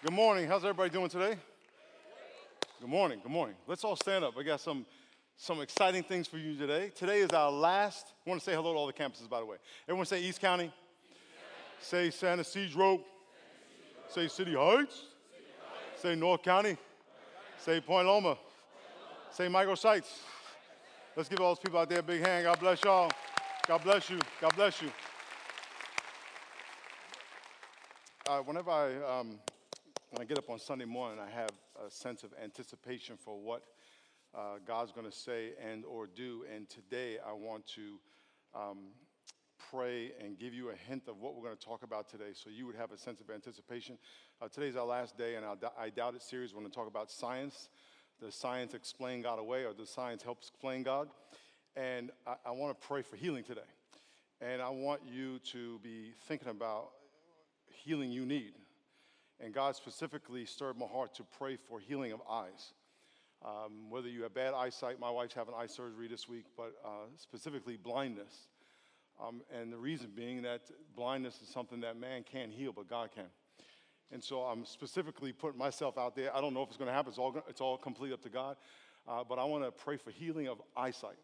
Good morning. How's everybody doing today? Good morning. Good morning. Let's all stand up. I got some some exciting things for you today. Today is our last. I want to say hello to all the campuses, by the way. Everyone say East County. East County. Say Santa Cedro. Say City Heights. City Heights. Say North County. North County. Say Point Loma. Point Loma. Say Microsites. Let's give all those people out there a big hand. God bless y'all. God bless you. God bless you. Uh, whenever I um, when I get up on Sunday morning, I have a sense of anticipation for what uh, God's going to say and or do. And today, I want to um, pray and give you a hint of what we're going to talk about today, so you would have a sense of anticipation. Uh, today's our last day, and our I Doubt It series. We're going to talk about science. Does science explain God away, or does science help explain God? And I, I want to pray for healing today. And I want you to be thinking about healing you need and God specifically stirred my heart to pray for healing of eyes. Um, whether you have bad eyesight, my wife's having eye surgery this week, but uh, specifically blindness. Um, and the reason being that blindness is something that man can't heal, but God can. And so I'm specifically putting myself out there. I don't know if it's going to happen, it's all, it's all complete up to God. Uh, but I want to pray for healing of eyesight.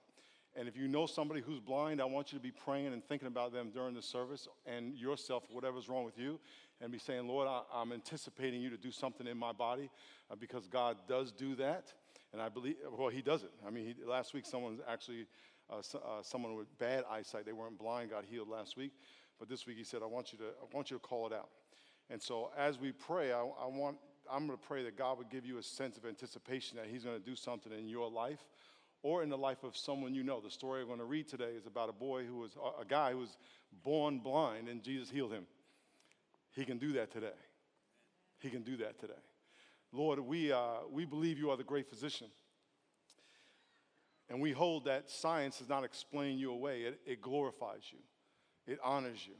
And if you know somebody who's blind, I want you to be praying and thinking about them during the service and yourself, whatever's wrong with you and be saying, Lord, I, am anticipating you to do something in my body uh, because God does do that. And I believe, well, He does it. I mean, he, last week, someone actually, uh, so, uh, someone with bad eyesight, they weren't blind, got healed last week. But this week, He said, I want you to, I want you to call it out. And so as we pray, I, I want, I'm going to pray that God would give you a sense of anticipation that He's going to do something in your life or in the life of someone you know. The story I'm going to read today is about a boy who was, a guy who was born blind, and Jesus healed him. He can do that today. He can do that today. Lord, we, uh, we believe you are the great physician. And we hold that science does not explain you away, it, it glorifies you, it honors you.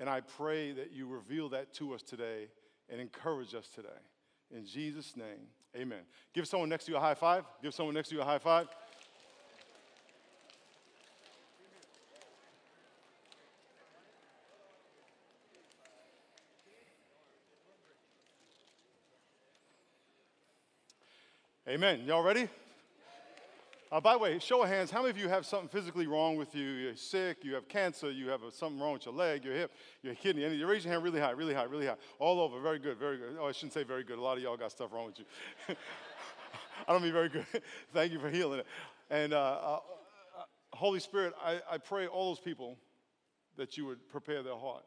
And I pray that you reveal that to us today and encourage us today. In Jesus' name, amen. Give someone next to you a high five. Give someone next to you a high five. Amen. Y'all ready? Uh, by the way, show of hands, how many of you have something physically wrong with you? You're sick, you have cancer, you have something wrong with your leg, your hip, your kidney. And you raise your hand really high, really high, really high. All over. Very good, very good. Oh, I shouldn't say very good. A lot of y'all got stuff wrong with you. I don't mean very good. Thank you for healing it. And uh, uh, Holy Spirit, I, I pray all those people that you would prepare their heart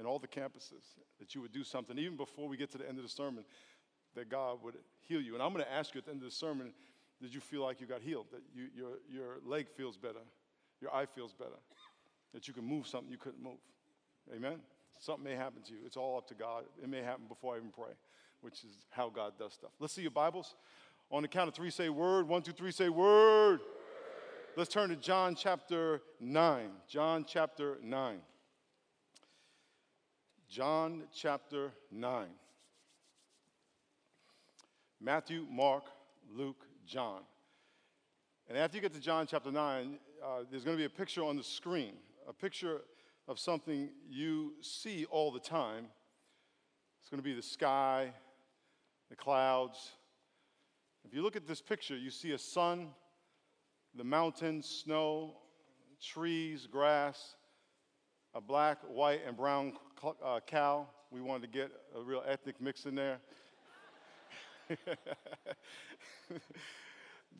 in all the campuses, that you would do something, even before we get to the end of the sermon, that God would heal you. And I'm going to ask you at the end of the sermon, did you feel like you got healed? That you, your, your leg feels better, your eye feels better, that you can move something you couldn't move. Amen? Something may happen to you. It's all up to God. It may happen before I even pray, which is how God does stuff. Let's see your Bibles. On the count of three, say word. One, two, three, say word. word. Let's turn to John chapter 9. John chapter 9. John chapter 9. Matthew, Mark, Luke, John. And after you get to John chapter 9, uh, there's going to be a picture on the screen, a picture of something you see all the time. It's going to be the sky, the clouds. If you look at this picture, you see a sun, the mountains, snow, trees, grass, a black, white, and brown uh, cow. We wanted to get a real ethnic mix in there.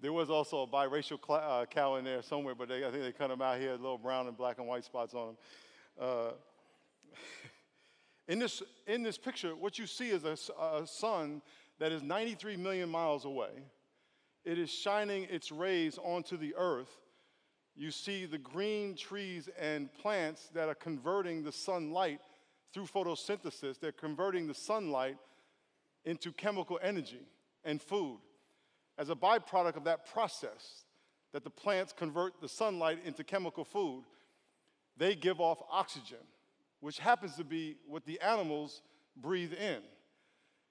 there was also a biracial cl- uh, cow in there somewhere, but they, I think they cut them out here, little brown and black and white spots on them. Uh, in, this, in this picture, what you see is a, a sun that is 93 million miles away. It is shining its rays onto the earth. You see the green trees and plants that are converting the sunlight through photosynthesis. They're converting the sunlight into chemical energy and food. As a byproduct of that process, that the plants convert the sunlight into chemical food, they give off oxygen, which happens to be what the animals breathe in.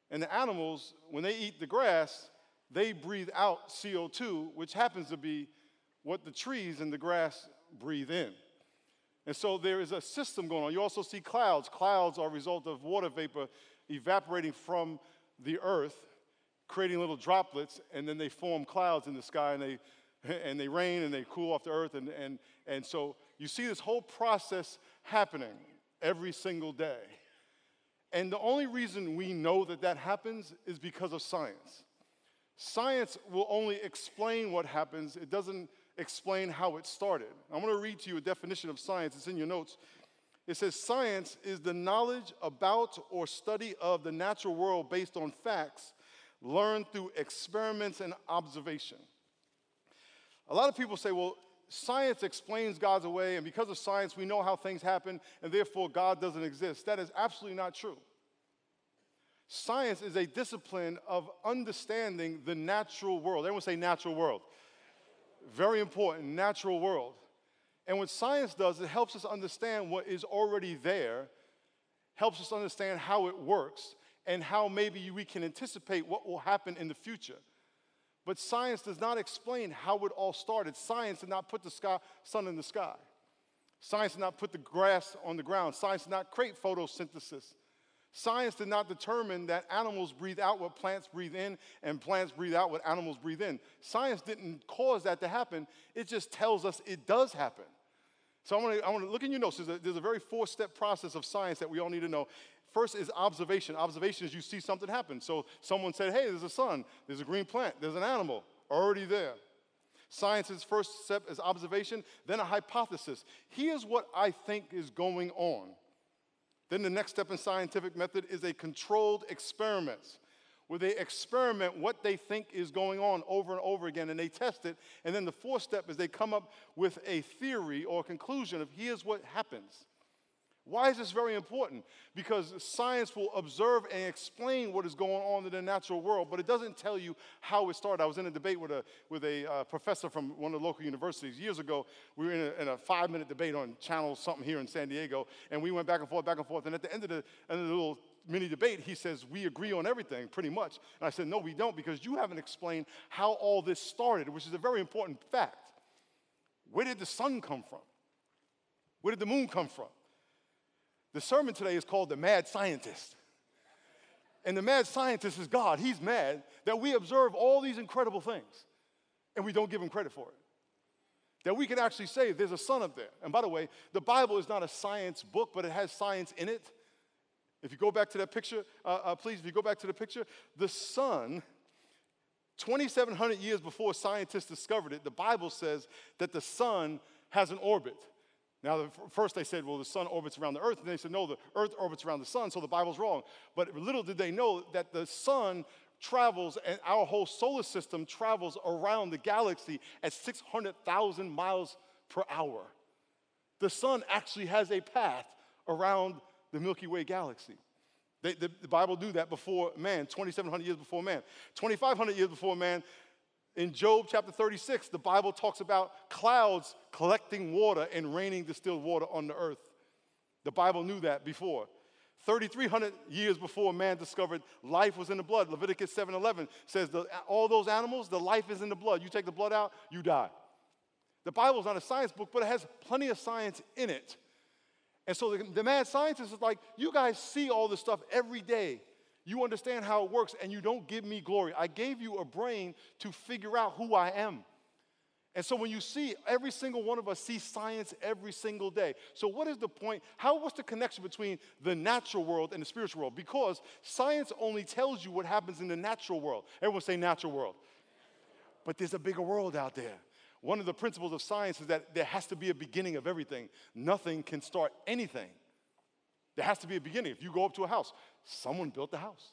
And the animals, when they eat the grass, they breathe out CO2, which happens to be what the trees and the grass breathe in. And so there is a system going on. You also see clouds. Clouds are a result of water vapor evaporating from the earth, creating little droplets, and then they form clouds in the sky and they, and they rain and they cool off the earth. And, and, and so you see this whole process happening every single day. And the only reason we know that that happens is because of science. Science will only explain what happens, it doesn't explain how it started. I'm to read to you a definition of science, it's in your notes. It says, Science is the knowledge about or study of the natural world based on facts learned through experiments and observation. A lot of people say, well, science explains God's away, and because of science, we know how things happen, and therefore God doesn't exist. That is absolutely not true. Science is a discipline of understanding the natural world. Everyone say natural world. Very important, natural world. And what science does, it helps us understand what is already there, helps us understand how it works, and how maybe we can anticipate what will happen in the future. But science does not explain how it all started. Science did not put the sky, sun in the sky. Science did not put the grass on the ground. Science did not create photosynthesis. Science did not determine that animals breathe out what plants breathe in and plants breathe out what animals breathe in. Science didn't cause that to happen, it just tells us it does happen. So I want to look in your notes. There's a, there's a very four step process of science that we all need to know. First is observation. Observation is you see something happen. So someone said, hey, there's a sun, there's a green plant, there's an animal already there. Science's first step is observation, then a hypothesis. Here's what I think is going on. Then the next step in scientific method is a controlled experiment where they experiment what they think is going on over and over again and they test it. And then the fourth step is they come up with a theory or a conclusion of here's what happens. Why is this very important? Because science will observe and explain what is going on in the natural world, but it doesn't tell you how it started. I was in a debate with a, with a uh, professor from one of the local universities. Years ago, we were in a, in a five minute debate on channel something here in San Diego, and we went back and forth, back and forth. And at the end of the, end of the little mini debate, he says, We agree on everything, pretty much. And I said, No, we don't, because you haven't explained how all this started, which is a very important fact. Where did the sun come from? Where did the moon come from? The sermon today is called The Mad Scientist. And the mad scientist is God. He's mad that we observe all these incredible things and we don't give him credit for it. That we can actually say there's a sun up there. And by the way, the Bible is not a science book, but it has science in it. If you go back to that picture, uh, uh, please, if you go back to the picture, the sun, 2,700 years before scientists discovered it, the Bible says that the sun has an orbit. Now, first they said, well, the sun orbits around the earth. And they said, no, the earth orbits around the sun, so the Bible's wrong. But little did they know that the sun travels and our whole solar system travels around the galaxy at 600,000 miles per hour. The sun actually has a path around the Milky Way galaxy. They, the, the Bible knew that before man, 2,700 years before man. 2,500 years before man, in Job chapter 36, the Bible talks about clouds collecting water and raining distilled water on the earth. The Bible knew that before. 3,300 years before man discovered life was in the blood. Leviticus 7:11 says the, all those animals, the life is in the blood. You take the blood out, you die. The Bible is not a science book, but it has plenty of science in it. And so the, the mad scientist is like, you guys see all this stuff every day. You understand how it works, and you don't give me glory. I gave you a brain to figure out who I am. And so when you see every single one of us see science every single day. So what is the point? How what's the connection between the natural world and the spiritual world? Because science only tells you what happens in the natural world. Everyone say natural world. But there's a bigger world out there. One of the principles of science is that there has to be a beginning of everything. Nothing can start anything. There has to be a beginning. If you go up to a house, someone built the house.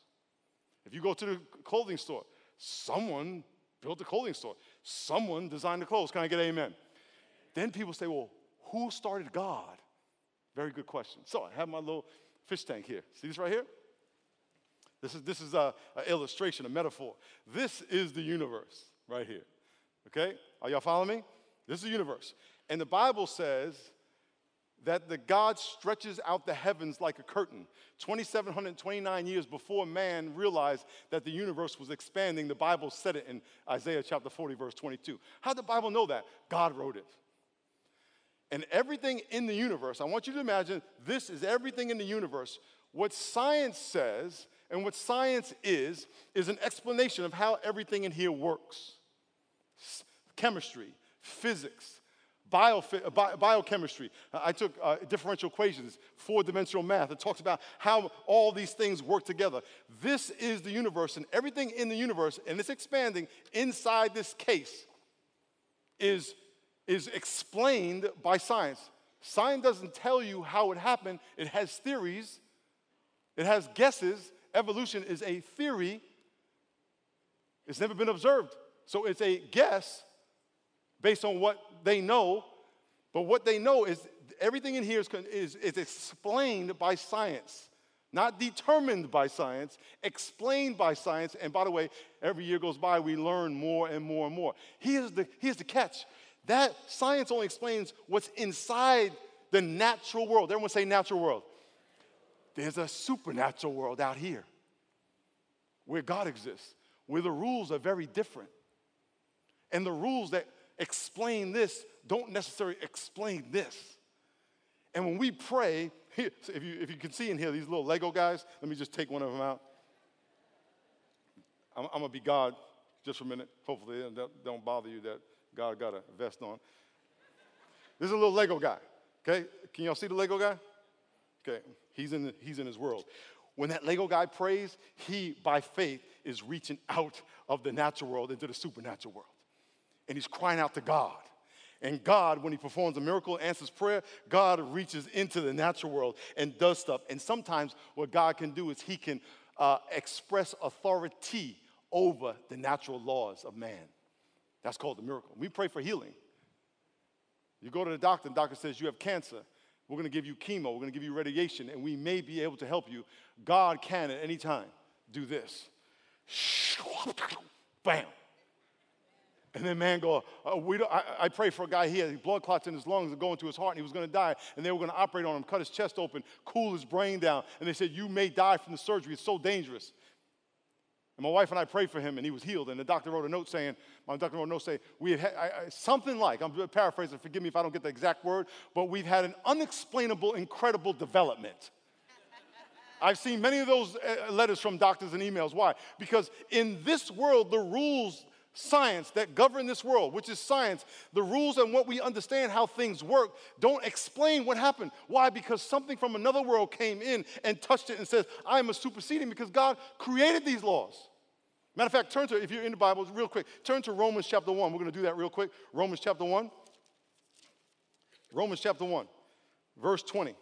If you go to the clothing store, someone built the clothing store. Someone designed the clothes. Can I get amen? Then people say, well, who started God? Very good question. So I have my little fish tank here. See this right here? This is, this is an illustration, a metaphor. This is the universe right here. Okay? Are y'all following me? This is the universe. And the Bible says that the God stretches out the heavens like a curtain. 2,729 years before man realized that the universe was expanding, the Bible said it in Isaiah chapter 40, verse 22. How did the Bible know that? God wrote it. And everything in the universe, I want you to imagine this is everything in the universe. What science says and what science is, is an explanation of how everything in here works chemistry, physics, bio, bio, biochemistry. I took uh, differential equations, four dimensional math. It talks about how all these things work together. This is the universe, and everything in the universe, and it's expanding inside this case, is, is explained by science. Science doesn't tell you how it happened, it has theories, it has guesses. Evolution is a theory, it's never been observed. So it's a guess based on what they know, but what they know is everything in here is, is, is explained by science. Not determined by science, explained by science. And by the way, every year goes by, we learn more and more and more. Here's the, here's the catch that science only explains what's inside the natural world. Everyone say natural world. There's a supernatural world out here where God exists, where the rules are very different. And the rules that explain this don't necessarily explain this. And when we pray, if, you, if you can see in here these little Lego guys, let me just take one of them out. I'm, I'm gonna be God just for a minute. Hopefully, it don't bother you that God got a vest on. This is a little Lego guy. Okay, can y'all see the Lego guy? Okay, he's in, the, he's in his world. When that Lego guy prays, he, by faith, is reaching out of the natural world into the supernatural world and he's crying out to God. And God, when he performs a miracle, answers prayer, God reaches into the natural world and does stuff. And sometimes what God can do is he can uh, express authority over the natural laws of man. That's called the miracle. We pray for healing. You go to the doctor, and the doctor says you have cancer. We're going to give you chemo, we're going to give you radiation, and we may be able to help you. God can at any time do this. Bam. And then man go, uh, we don't, I, I pray for a guy, he had blood clots in his lungs and going to his heart, and he was going to die. And they were going to operate on him, cut his chest open, cool his brain down. And they said, you may die from the surgery. It's so dangerous. And my wife and I prayed for him, and he was healed. And the doctor wrote a note saying, my doctor wrote a note saying, we had, I, I, something like, I'm paraphrasing, forgive me if I don't get the exact word, but we've had an unexplainable, incredible development. I've seen many of those uh, letters from doctors and emails. Why? Because in this world, the rules science that govern this world, which is science, the rules and what we understand how things work, don't explain what happened. Why? Because something from another world came in and touched it and says, I am a superseding because God created these laws. Matter of fact, turn to, if you're in the Bible, real quick, turn to Romans chapter 1. We're going to do that real quick. Romans chapter 1. Romans chapter 1, verse 20.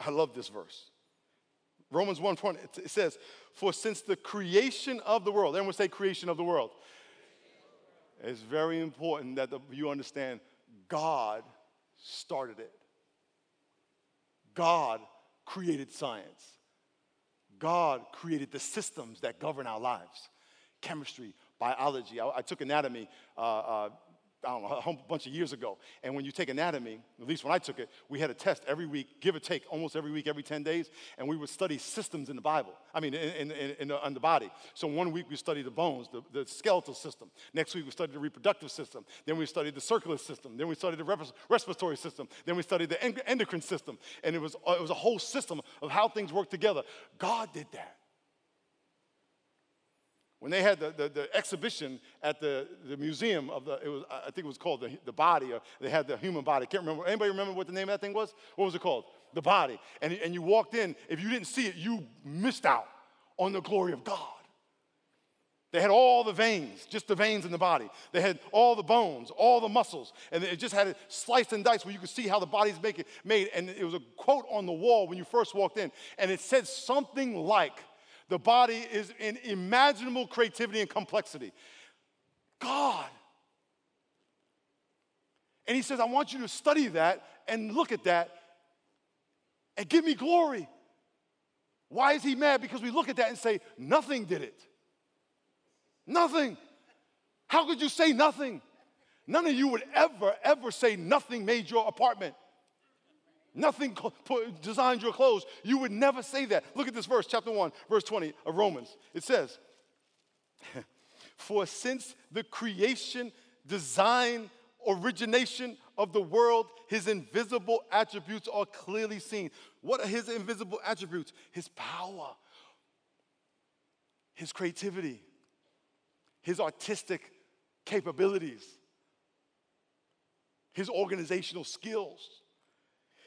I love this verse. Romans 1 it says, For since the creation of the world, everyone say creation of the world. It's very important that the, you understand God started it. God created science. God created the systems that govern our lives chemistry, biology. I, I took anatomy uh, uh, I don't know, a whole bunch of years ago. And when you take anatomy, at least when I took it, we had a test every week, give or take, almost every week, every 10 days, and we would study systems in the Bible. I mean, in, in, in, the, in the, body. So one week we studied the bones, the, the, skeletal system. Next week we studied the reproductive system. Then we studied the circular system. Then we studied the respiratory system. Then we studied the endocrine system. And it was, it was a whole system of how things work together. God did that when they had the, the, the, exhibition at the, the museum of the, it was, I think it was called the, the body, or they had the human body. Can't remember. Anybody remember what the name of that thing was? What was it called? The body. And, and you walked in, if you didn't see it, you missed out on the glory of God. They had all the veins, just the veins in the body. They had all the bones, all the muscles, and it just had it sliced and diced where you could see how the body's make it, made. And it was a quote on the wall when you first walked in, and it said something like, the body is in imaginable creativity and complexity. God. And he says, I want you to study that and look at that and give me glory. Why is he mad? Because we look at that and say, nothing did it. Nothing. How could you say nothing? None of you would ever, ever say nothing made your apartment. Nothing designed your clothes. You would never say that. Look at this verse, chapter 1, verse 20 of Romans. It says, For since the creation, design, origination of the world, his invisible attributes are clearly seen. What are his invisible attributes? His power, his creativity, his artistic capabilities, his organizational skills.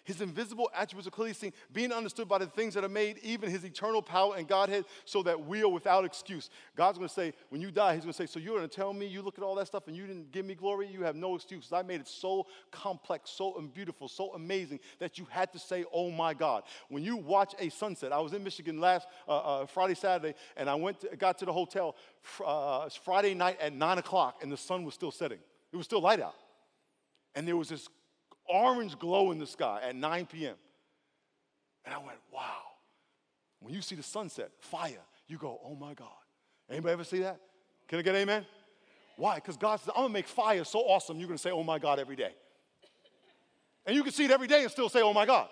His invisible attributes are clearly seen, being understood by the things that are made, even his eternal power and Godhead, so that we are without excuse. God's gonna say, when you die, he's gonna say, So you're gonna tell me you look at all that stuff and you didn't give me glory? You have no excuse. I made it so complex, so beautiful, so amazing that you had to say, Oh my God. When you watch a sunset, I was in Michigan last uh, uh, Friday, Saturday, and I went to, got to the hotel uh, Friday night at nine o'clock, and the sun was still setting. It was still light out. And there was this orange glow in the sky at 9 p.m. And I went, wow. When you see the sunset, fire, you go, oh my God. Anybody ever see that? Can I get amen? Why? Because God says, I'm gonna make fire so awesome, you're gonna say, oh my God, every day. And you can see it every day and still say, oh my God.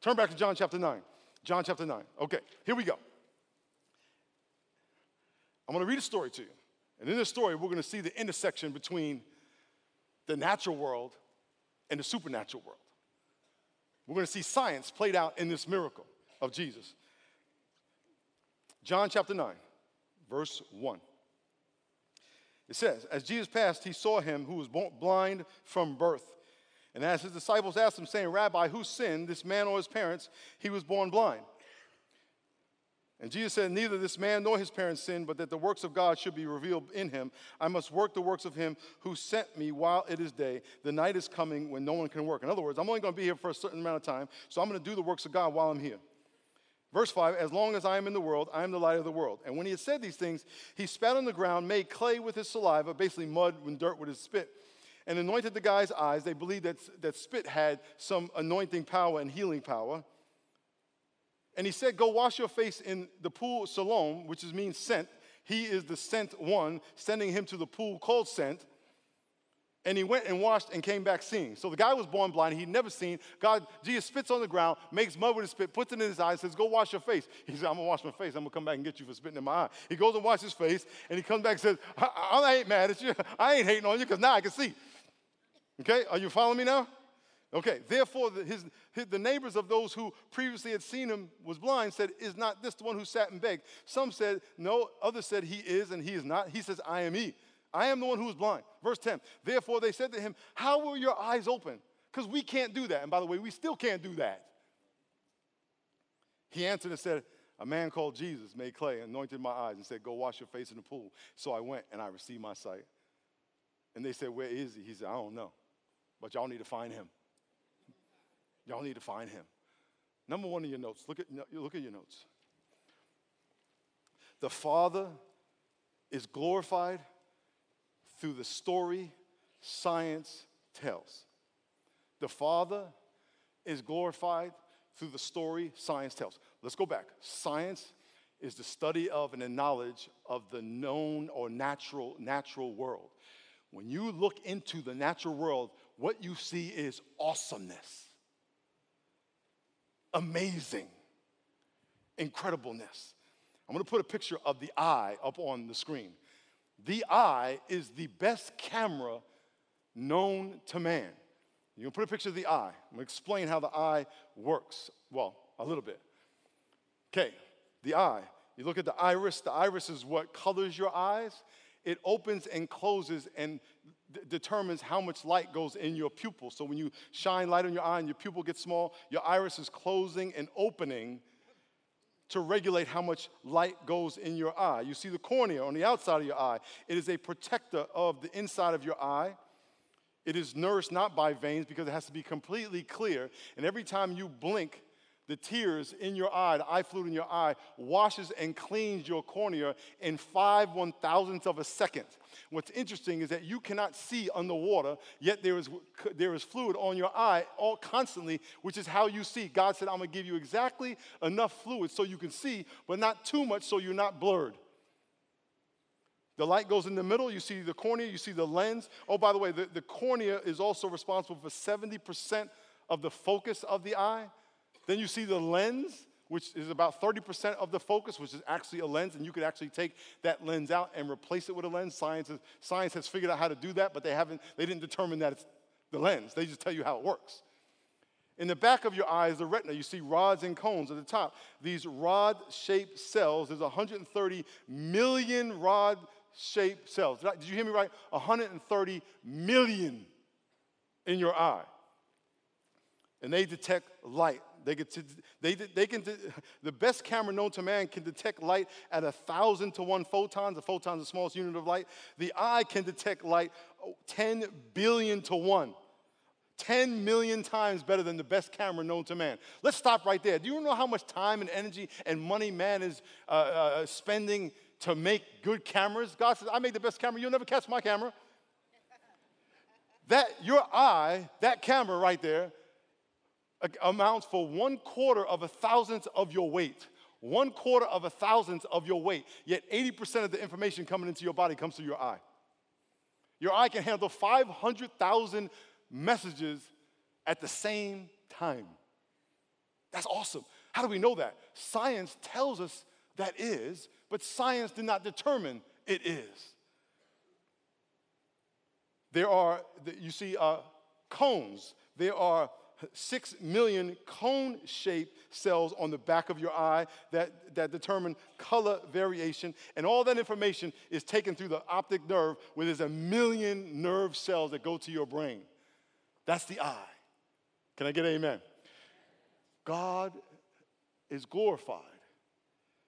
Turn back to John chapter 9. John chapter 9. Okay, here we go. I'm gonna read a story to you. And in this story, we're gonna see the intersection between the natural world and the supernatural world. We're going to see science played out in this miracle of Jesus. John chapter 9, verse 1. It says, As Jesus passed, he saw him who was born blind from birth. And as his disciples asked him, saying, Rabbi, who sinned, this man or his parents? He was born blind. And Jesus said, Neither this man nor his parents sinned, but that the works of God should be revealed in him. I must work the works of him who sent me while it is day. The night is coming when no one can work. In other words, I'm only going to be here for a certain amount of time, so I'm going to do the works of God while I'm here. Verse 5 As long as I am in the world, I am the light of the world. And when he had said these things, he spat on the ground, made clay with his saliva, basically mud and dirt with his spit, and anointed the guy's eyes. They believed that, that spit had some anointing power and healing power. And he said, Go wash your face in the pool Siloam, which is means sent. He is the sent one, sending him to the pool called sent. And he went and washed and came back seeing. So the guy was born blind. He'd never seen. God, Jesus spits on the ground, makes mud with his spit, puts it in his eye, says, Go wash your face. He said, I'm going to wash my face. I'm going to come back and get you for spitting in my eye. He goes and washes his face, and he comes back and says, I, I ain't mad at you. I ain't hating on you because now I can see. Okay? Are you following me now? Okay, therefore, the, his, his, the neighbors of those who previously had seen him was blind said, Is not this the one who sat and begged? Some said, No. Others said, He is, and he is not. He says, I am he. I am the one who is blind. Verse 10 Therefore, they said to him, How will your eyes open? Because we can't do that. And by the way, we still can't do that. He answered and said, A man called Jesus made clay, anointed my eyes, and said, Go wash your face in the pool. So I went and I received my sight. And they said, Where is he? He said, I don't know. But y'all need to find him. Y'all need to find him. Number one in your notes. Look at, look at your notes. The Father is glorified through the story science tells. The Father is glorified through the story science tells. Let's go back. Science is the study of and the knowledge of the known or natural natural world. When you look into the natural world, what you see is awesomeness amazing, incredibleness. I'm gonna put a picture of the eye up on the screen. The eye is the best camera known to man. You're gonna put a picture of the eye. I'm gonna explain how the eye works. Well, a little bit. Okay, the eye. You look at the iris, the iris is what colors your eyes. It opens and closes and d- determines how much light goes in your pupil. So when you shine light on your eye and your pupil gets small, your iris is closing and opening to regulate how much light goes in your eye. You see the cornea on the outside of your eye. It is a protector of the inside of your eye. It is nourished not by veins because it has to be completely clear. And every time you blink, the tears in your eye, the eye fluid in your eye, washes and cleans your cornea in five one thousandths of a second. What's interesting is that you cannot see underwater, yet there is, there is fluid on your eye all constantly, which is how you see. God said, I'm gonna give you exactly enough fluid so you can see, but not too much so you're not blurred. The light goes in the middle, you see the cornea, you see the lens. Oh, by the way, the, the cornea is also responsible for 70% of the focus of the eye. Then you see the lens, which is about 30% of the focus, which is actually a lens, and you could actually take that lens out and replace it with a lens. Science, is, science has figured out how to do that, but they haven't, they didn't determine that it's the lens. They just tell you how it works. In the back of your eye is the retina. You see rods and cones at the top. These rod shaped cells, there's 130 million rod shaped cells. Did, I, did, you hear me right? 130 million in your eye. And they detect light. They, to, they, they can, the best camera known to man can detect light at a thousand to one photons. A photon is the smallest unit of light. The eye can detect light 10 billion to one. 10 million times better than the best camera known to man. Let's stop right there. Do you know how much time and energy and money man is uh, uh, spending to make good cameras? God says, I make the best camera. You'll never catch my camera. that, your eye, that camera right there, amounts for one quarter of a thousandth of your weight. One quarter of a thousandth of your weight. Yet 80% of the information coming into your body comes through your eye. Your eye can handle 500,000 messages at the same time. That's awesome. How do we know that? Science tells us that is, but science did not determine it is. There are, you see, uh, cones. There are six million cone shaped cells on the back of your eye that, that determine color variation. And all that information is taken through the optic nerve, where there's a million nerve cells that go to your brain. That's the eye. Can I get amen? God is glorified.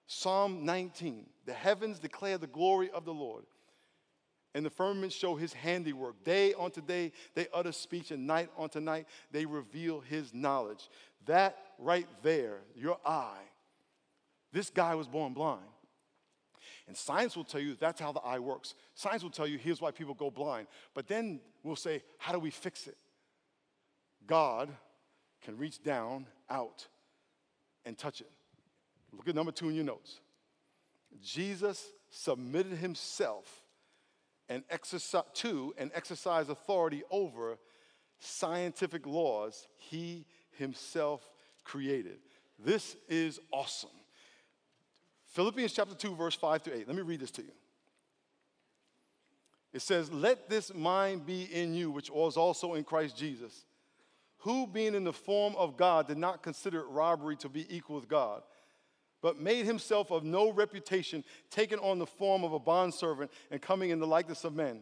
Psalm 19 The heavens declare the glory of the Lord, and the firmament show his handiwork. Day unto day they utter speech, and night unto night they reveal his knowledge. That right there, your eye, this guy was born blind. And science will tell you that's how the eye works. Science will tell you here's why people go blind. But then we'll say, how do we fix it? God can reach down, out, and touch it. Look at number two in your notes. Jesus submitted himself and exercise, to and exercise authority over scientific laws he himself created. This is awesome. Philippians chapter 2, verse 5 to 8. Let me read this to you. It says, Let this mind be in you, which was also in Christ Jesus who, being in the form of God, did not consider robbery to be equal with God, but made himself of no reputation, taking on the form of a bondservant and coming in the likeness of men.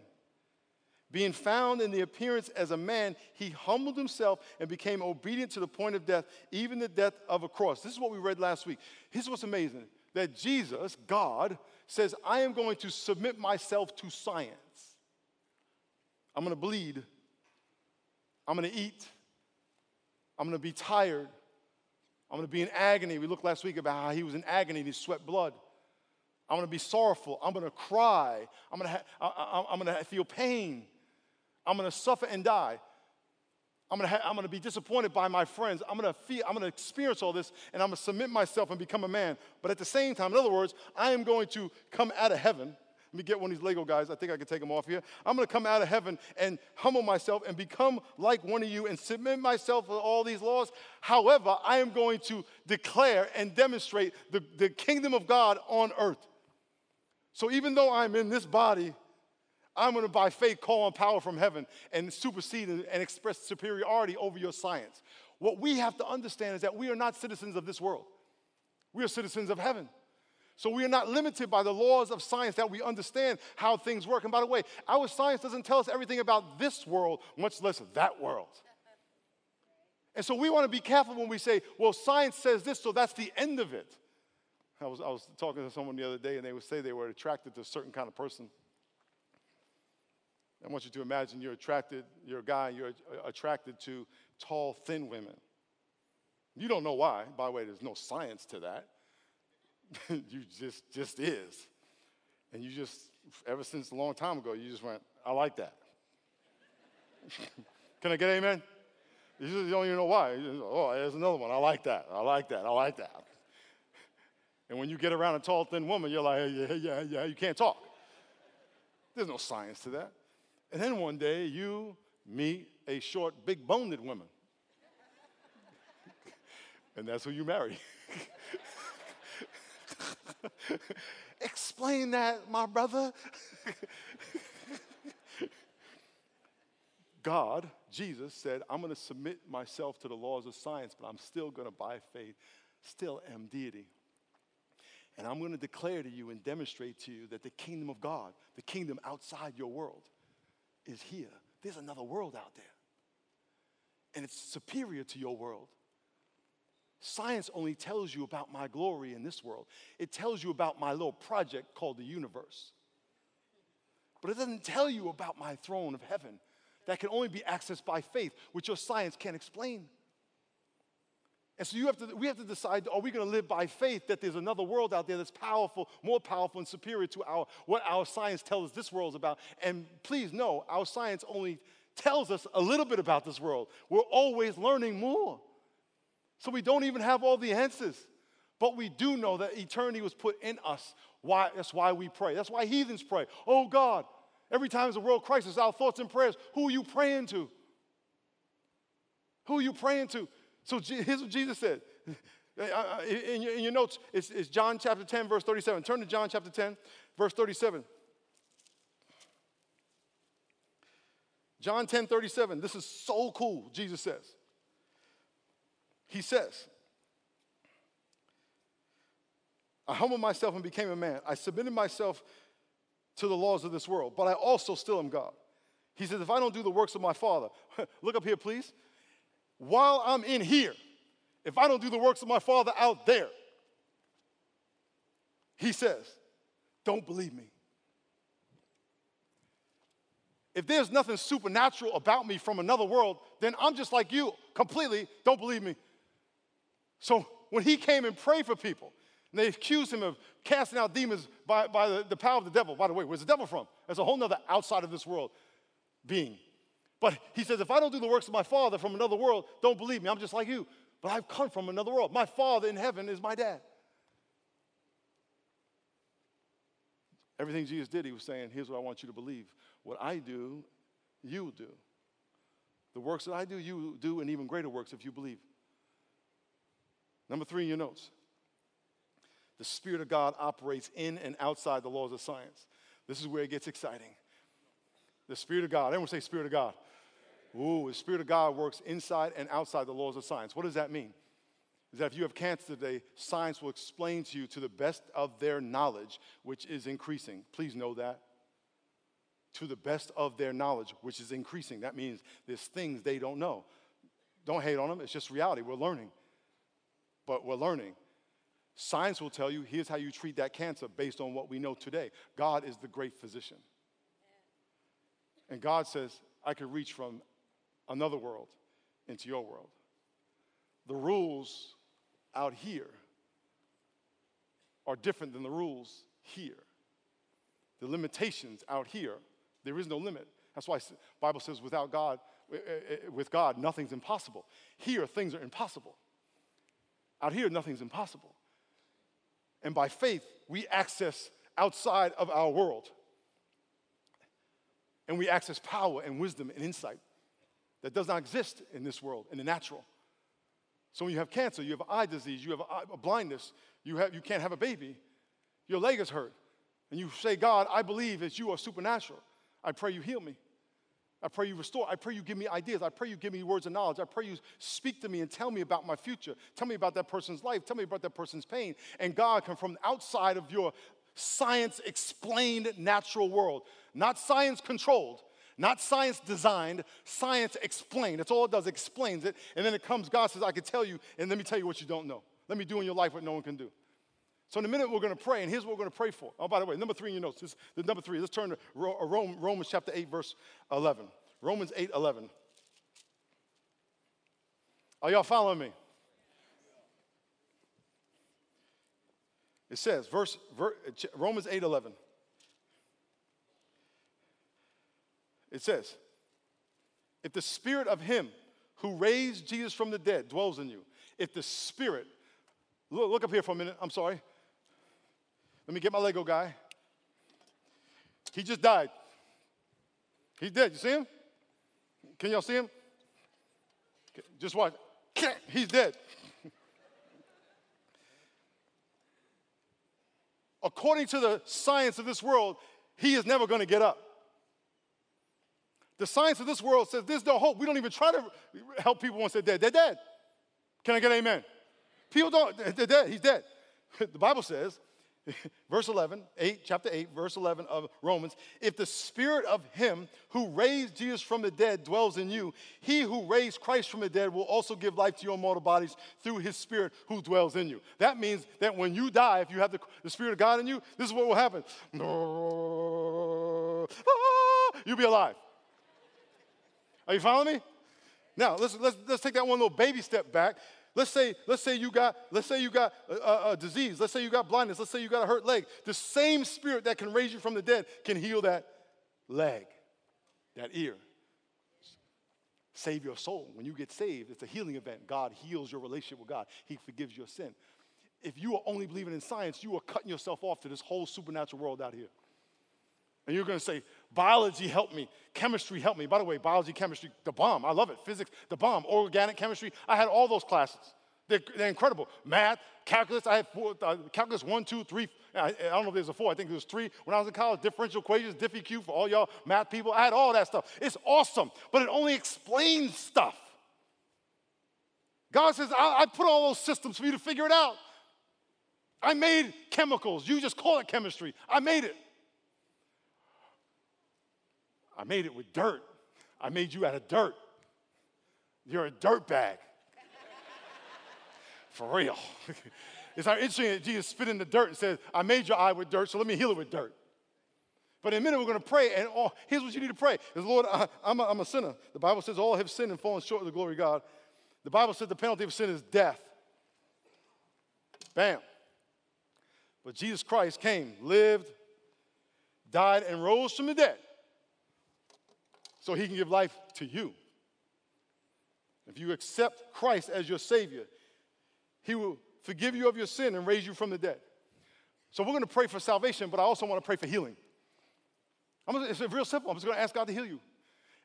Being found in the appearance as a man, he humbled himself and became obedient to the point of death, even the death of a cross. This is what we read last week. Here's what's amazing that Jesus, God, says, I am going to submit myself to science. I'm going to bleed. I'm going to eat. I'm going to be tired. I'm going to be in agony. We looked last week about how he was in agony and he sweat blood. I'm going to be sorrowful. I'm going to cry. I'm going to, ha- I- am going to feel pain. I'm going to suffer and die. I'm going, to ha- I'm going to be disappointed by my friends. I'm going to feel, I'm going to experience all this and I'm going to submit myself and become a man. But at the same time, in other words, I am going to come out of heaven let me get one of these Lego guys. I think I can take them off here. I'm going to come out of heaven and humble myself and become like one of you and submit myself to all these laws. However, I am going to declare and demonstrate the, the kingdom of God on earth. So even though I'm in this body, I'm going to, by faith, call on power from heaven and supersede and, and express superiority over your science. What we have to understand is that we are not citizens of this world, we are citizens of heaven. So we are not limited by the laws of science that we understand how things work. And by the way, our science doesn't tell us everything about this world, much less that world. And so we want to be careful when we say, well, science says this, so that's the end of it. I was, I was talking to someone the other day, and they would say they were attracted to a certain kind of person. I want you to imagine you're attracted, you're a guy, you're uh, attracted to tall, thin women. You don't know why. By the way, there's no science to that. you just just is. And you just, ever since a long time ago, you just went, I like that. Can I get amen? You, just, don't even know why. Just, oh, there's another one. I like that. I like that. I like that. And when you get around a tall, thin woman, you're like, yeah, yeah, yeah, you can't talk. There's no science to that. And then one day you meet a short, big boned woman. And that's who you marry. Explain that, my brother. God, Jesus, said, I'm going to submit myself to the laws of science, but I'm still going to, by faith, still am deity. And I'm going to declare to you and demonstrate to you that the kingdom of God, the kingdom outside your world, is here. There's another world out there. And it's superior to your world. Science only tells you about my glory in this world, it tells you about my little project called the universe. But it doesn't tell you about my throne of heaven that can only be accessed by faith, which your science can't explain. And so you have to, we have to decide are we going to live by faith that there's another world out there that's powerful, more powerful, and superior to our, what our science tells us this world's about? And please know, our science only tells us a little bit about this world. We're always learning more. So we don't even have all the answers. But we do know that eternity was put in us. Why, that's why we pray. That's why heathens pray. Oh God, Every time there's a world crisis, our thoughts and prayers, who are you praying to? Who are you praying to? So here's what Jesus said. In your, notes, it's, John chapter 10, verse 37. Turn to John chapter 10, verse 37. John 10, 37. This is so cool, Jesus says. He says, I humbled myself and became a man. I submitted myself to the laws of this world, but I also still am God. He says, if I don't do the works of my Father, look up here, please. While I'm in here, if I don't do the works of my Father out there, he says, don't believe me. If there's nothing supernatural about me from another world, then I'm just like you, completely, don't believe me. So when he came and prayed for people, and they accused him of casting out demons by, by the, the power of the devil. By the way, where's the devil from? That's a whole nother outside of this world being. But he says, if I don't do the works of my Father from another world, don't believe me. I'm just like you. But I've come from another world. My Father in heaven is my dad. Everything Jesus did, he was saying, here's what I want you to believe. What I do, you do. The works that I do, you do, and even greater works if you believe. Number three in your notes the Spirit of God operates in and outside the laws of science. This is where it gets exciting. The Spirit of God, everyone say Spirit of God. Ooh, the Spirit of God works inside and outside the laws of science. What does that mean? Is that if you have cancer today, science will explain to you to the best of their knowledge, which is increasing. Please know that. To the best of their knowledge, which is increasing. That means there's things they don't know. Don't hate on them, it's just reality. We're learning. But we're learning. Science will tell you here's how you treat that cancer based on what we know today. God is the great physician. And God says, I could reach from another world into your world. The rules out here are different than the rules here. The limitations out here, there is no limit. That's why Bible says without God, eh, eh, eh, with God, nothing's impossible. Here, things are impossible. Out here, nothing's impossible. And by faith, we access outside of our world. And we access power and wisdom and insight that does not exist in this world, in the natural. So when you have cancer, you have eye disease, you have a blindness, you, have, you can't have a baby, your leg is hurt, and you say, God, I believe that you are supernatural. I pray you heal me. I pray you restore. I pray you give me ideas. I pray you give me words of knowledge. I pray you speak to me and tell me about my future. Tell me about that person's life. Tell me about that person's pain. And God come from outside of your science explained natural world, not science controlled, not science designed, science explained. That's all it does, explains it. And then it comes, God says, I can tell you, and let me tell you what you don't know. Let me do in your life what no one can do. So in a minute, we're going to pray, and here's what we're going to pray for. Oh, by the way, number three in your notes. This, this number three. Let's turn to uh, Romans chapter 8, verse 11. Romans 8, 11. Are y'all following me? It says, verse, ver, Romans 8, 11. It says, if the spirit of him who raised Jesus from the dead dwells in you, if the spirit, look, look up here for a minute, I'm sorry. Let me get my Lego guy. He just died. He did. You see him? Can y'all see him? Just watch. He's dead. According to the science of this world, he is never going to get up. The science of this world says there's no hope. We don't even try to help people once they're dead. They're dead. Can I get amen? People don't, they're dead. He's dead. The Bible says verse 11, 8, chapter 8, verse 11 of Romans. If the spirit of him who raised Jesus from the dead dwells in you, he who raised Christ from the dead will also give life to your mortal bodies through his spirit who dwells in you. That means that when you die, if you have the, the spirit of God in you, this is what will happen. Ah, you'll be alive. Are you following me? Now, let's, let's, let's take that one little baby step back. Let's say, let's say you got, let's say you got a, a, disease. Let's say you got blindness. Let's say you got a hurt leg. The same spirit that can raise you from the dead can heal that leg, that ear. Save your soul. When you get saved, it's a healing event. God heals your relationship with God. He forgives your sin. If you are only believing in science, you are cutting yourself off to this whole supernatural world out here. And you're going to say, biology helped me, chemistry helped me. By the way, biology, chemistry, the bomb. I love it. Physics, the bomb. Organic chemistry, I had all those classes. They're, they're incredible. Math, calculus, I had four, uh, calculus one, two, three. I, I, don't know if there's a four. I think there's three when I was in college. Differential equations, diffie for all y'all math people. I had all that stuff. It's awesome, but it only explains stuff. God says, I, I put all those systems for you to figure it out. I made chemicals. You just call it chemistry. I made it. I made it with dirt. I made you out of dirt. You're a dirt bag. For real. it's not interesting that Jesus spit in the dirt and says, I made your eye with dirt, so let me heal it with dirt. But in a minute, we're going to pray, and all, here's what you need to pray is Lord, I, am a, I'm a sinner. The Bible says all have sinned and fallen short of the glory of God. The Bible says the penalty of sin is death. Bam. But Jesus Christ came, lived, died, and rose from the dead so he can give life to you. If you accept Christ as your Savior, he will forgive you of your sin and raise you from the dead. So we're going to pray for salvation, but I also want to pray for healing. Gonna, it's real simple. I'm just going to ask God to heal you.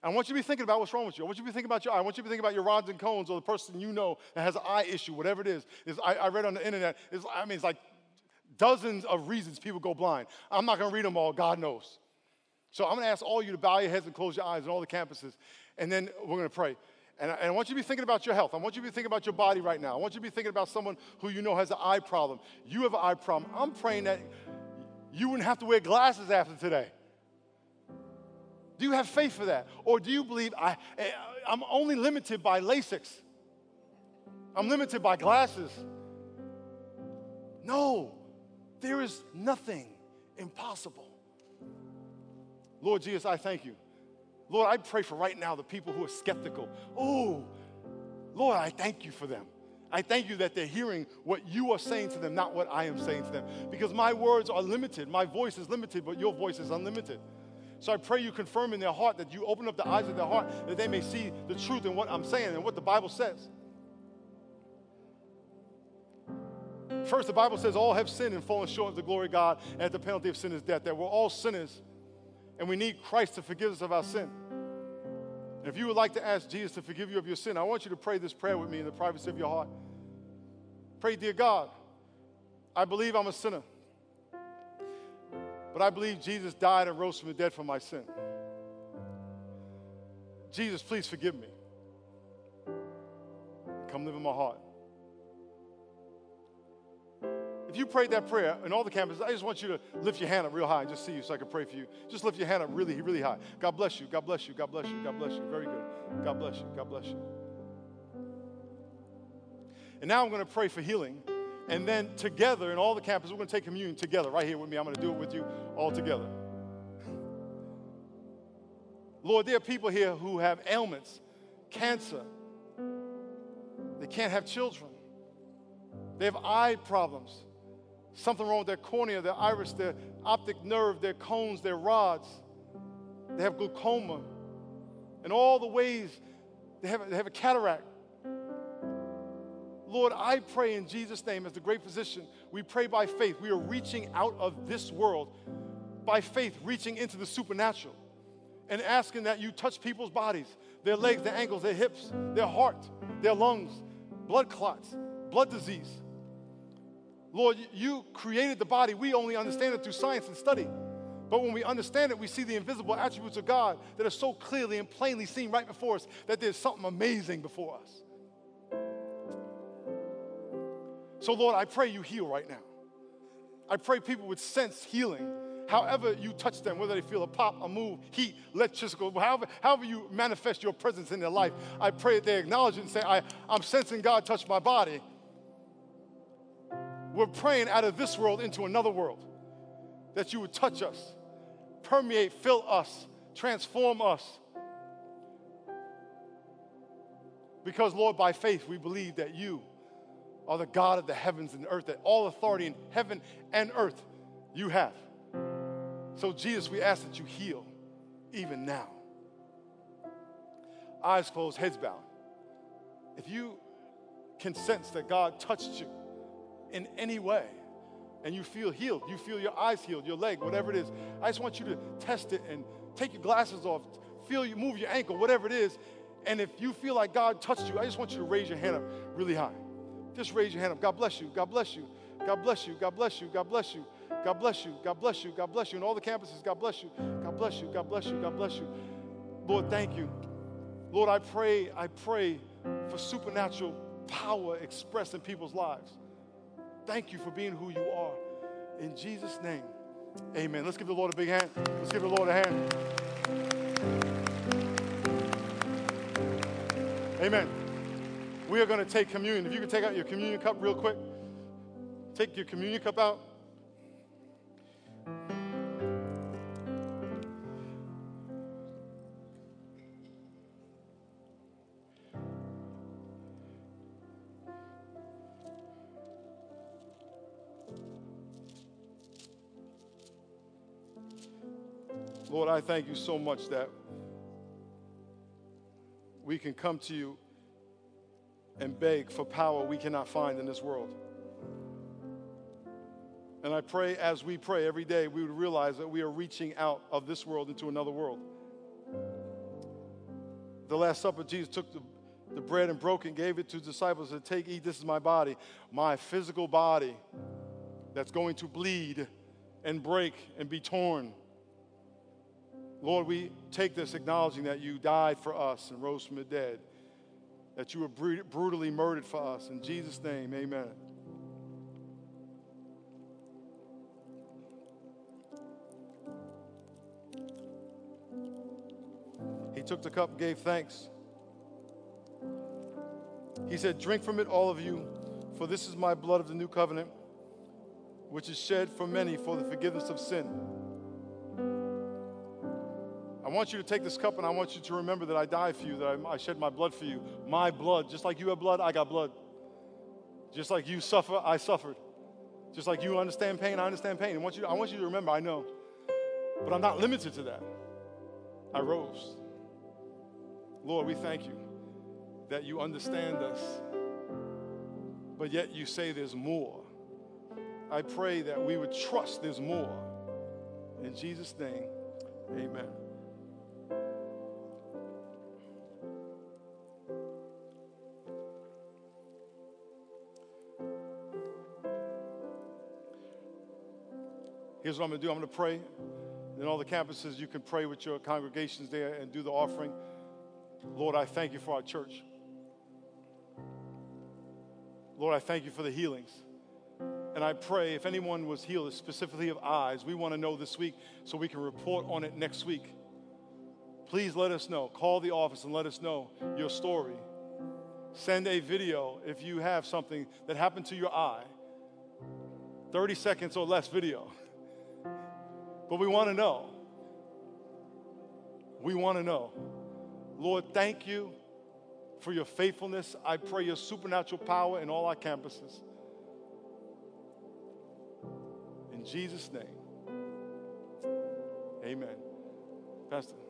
I want you to be thinking about what's wrong with you. I want you to be thinking about your eye. I want you to be thinking about your rods and cones or the person you know that has an eye issue, whatever it is. It's, I, I, read on the internet, I mean, it's like dozens of reasons people go blind. I'm not going to read them all, God knows. So I'm going to ask all you to bow your heads and close your eyes on all the campuses, and then we're going to pray. And I, and I, want you to be thinking about your health. I want you to be thinking about your body right now. I want you to be thinking about someone who you know has an eye problem. You have an eye problem. I'm praying that you wouldn't have to wear glasses after today. Do you have faith for that? Or do you believe I, eh, I'm only limited by LASIK? I'm limited by glasses. No, there is nothing impossible. Lord Jesus, I thank you. Lord, I pray for right now the people who are skeptical. Oh, Lord, I thank you for them. I thank you that they're hearing what you are saying to them, not what I am saying to them. Because my words are limited. My voice is limited, but your voice is unlimited. So I pray you confirm in their heart that you open up the eyes of their heart that they may see the truth in what I'm saying and what the Bible says. First, the Bible says all have sinned and fallen short of the glory of God, and the penalty of sin is death. That we're all sinners and we need Christ to forgive us of our sin. And if you would like to ask Jesus to forgive you of your sin, I want you to pray this prayer with me in the privacy of your heart. Pray, dear God, I believe I'm a sinner, but I believe Jesus died and rose from the dead for my sin. Jesus, please forgive me. Come live in my heart. If you prayed that prayer in all the campuses, I just want you to lift your hand up real high and just see you so I can pray for you. Just lift your hand up really, really high. God bless you. God bless you. God bless you. God bless you. Very good. God bless you. God bless you. And now I'm going to pray for healing. And then together in all the campuses, we're going to take communion together right here with me. I'm going to do it with you all together. Lord, there are people here who have ailments, cancer. They can't have children. They have eye problems something wrong with their cornea, their iris, their optic nerve, their cones, their rods. They have glaucoma. And all the ways they have, they have a cataract. Lord, I pray in Jesus' name, as the great physician, we pray by faith. We are reaching out of this world by faith, reaching into the supernatural and asking that you touch people's bodies, their legs, their ankles, their hips, their heart, their lungs, blood clots, blood disease Lord, you created the body. We only understand it through science and study. But when we understand it, we see the invisible attributes of God that are so clearly and plainly seen right before us that there's something amazing before us. So, Lord, I pray you heal right now. I pray people would sense healing however you touch them, whether they feel a pop, a move, heat, electrical, however, however you manifest your presence in their life, I pray that they acknowledge it and say, I, I'm sensing God touch my body. We're praying out of this world into another world, that you would touch us, permeate, fill us, transform us. Because, Lord, by faith, we believe that you are the God of the heavens and earth, that all authority in heaven and earth you have. So, Jesus, we ask that you heal even now. Eyes closed, heads bowed. If you can sense that God touched you in any way, and you feel healed, you feel your eyes healed, your leg, whatever it is, I just want you to test it and take your glasses off, feel you move your ankle, whatever it is. And if you feel like God touched you, I just want you to raise your hand up really high. Just raise your hand up. God bless you. God bless you. God bless you. God bless you. God bless you. God bless you. God bless you. God bless you. And all the campuses, God bless you. God bless you. God bless you. God bless you. Lord, thank you. Lord, I pray, I pray for supernatural power expressed in people's lives. Thank you for being who you are. In Jesus' name, amen. Let's give the Lord a big hand. Let's give the Lord a hand. Amen. We are going to take communion. If you can take out your communion cup real quick, take your communion cup out. I thank you so much that we can come to you and beg for power we cannot find in this world. And I pray as we pray every day, we would realize that we are reaching out of this world into another world. The Last Supper, Jesus took the, the bread and broke and gave it to his disciples and said, Take, eat, this is my body, my physical body that's going to bleed and break and be torn Lord, we take this acknowledging that you died for us and rose from the dead, that you were brutally murdered for us. In Jesus' name, amen. He took the cup gave thanks. He said, Drink from it, all of you, for this is my blood of the new covenant, which is shed for many for the forgiveness of sin. I want you to take this cup and I want you to remember that I died for you, that I, I shed my blood for you. My blood. Just like you have blood, I got blood. Just like you suffer, I suffered. Just like you understand pain, I understand pain. I want you, I want you to remember, I know. But I'm not limited to that. I rose. Lord, we thank you that you understand us, but yet you say there's more. I pray that we would trust there's more. In Jesus' name, amen. Here's what I'm going to do I'm going to pray. In all the campuses, you can pray with your congregations there and do the offering. Lord, I thank you for our church. Lord, I thank you for the healings. And I pray if anyone was healed, specifically of eyes, we want to know this week so we can report on it next week. Please let us know. Call the office and let us know your story. Send a video if you have something that happened to your eye. 30 seconds or less video. But we want to know. We want to know. Lord, thank you for your faithfulness. I pray your supernatural power in all our campuses. In Jesus' name, amen. Pastor.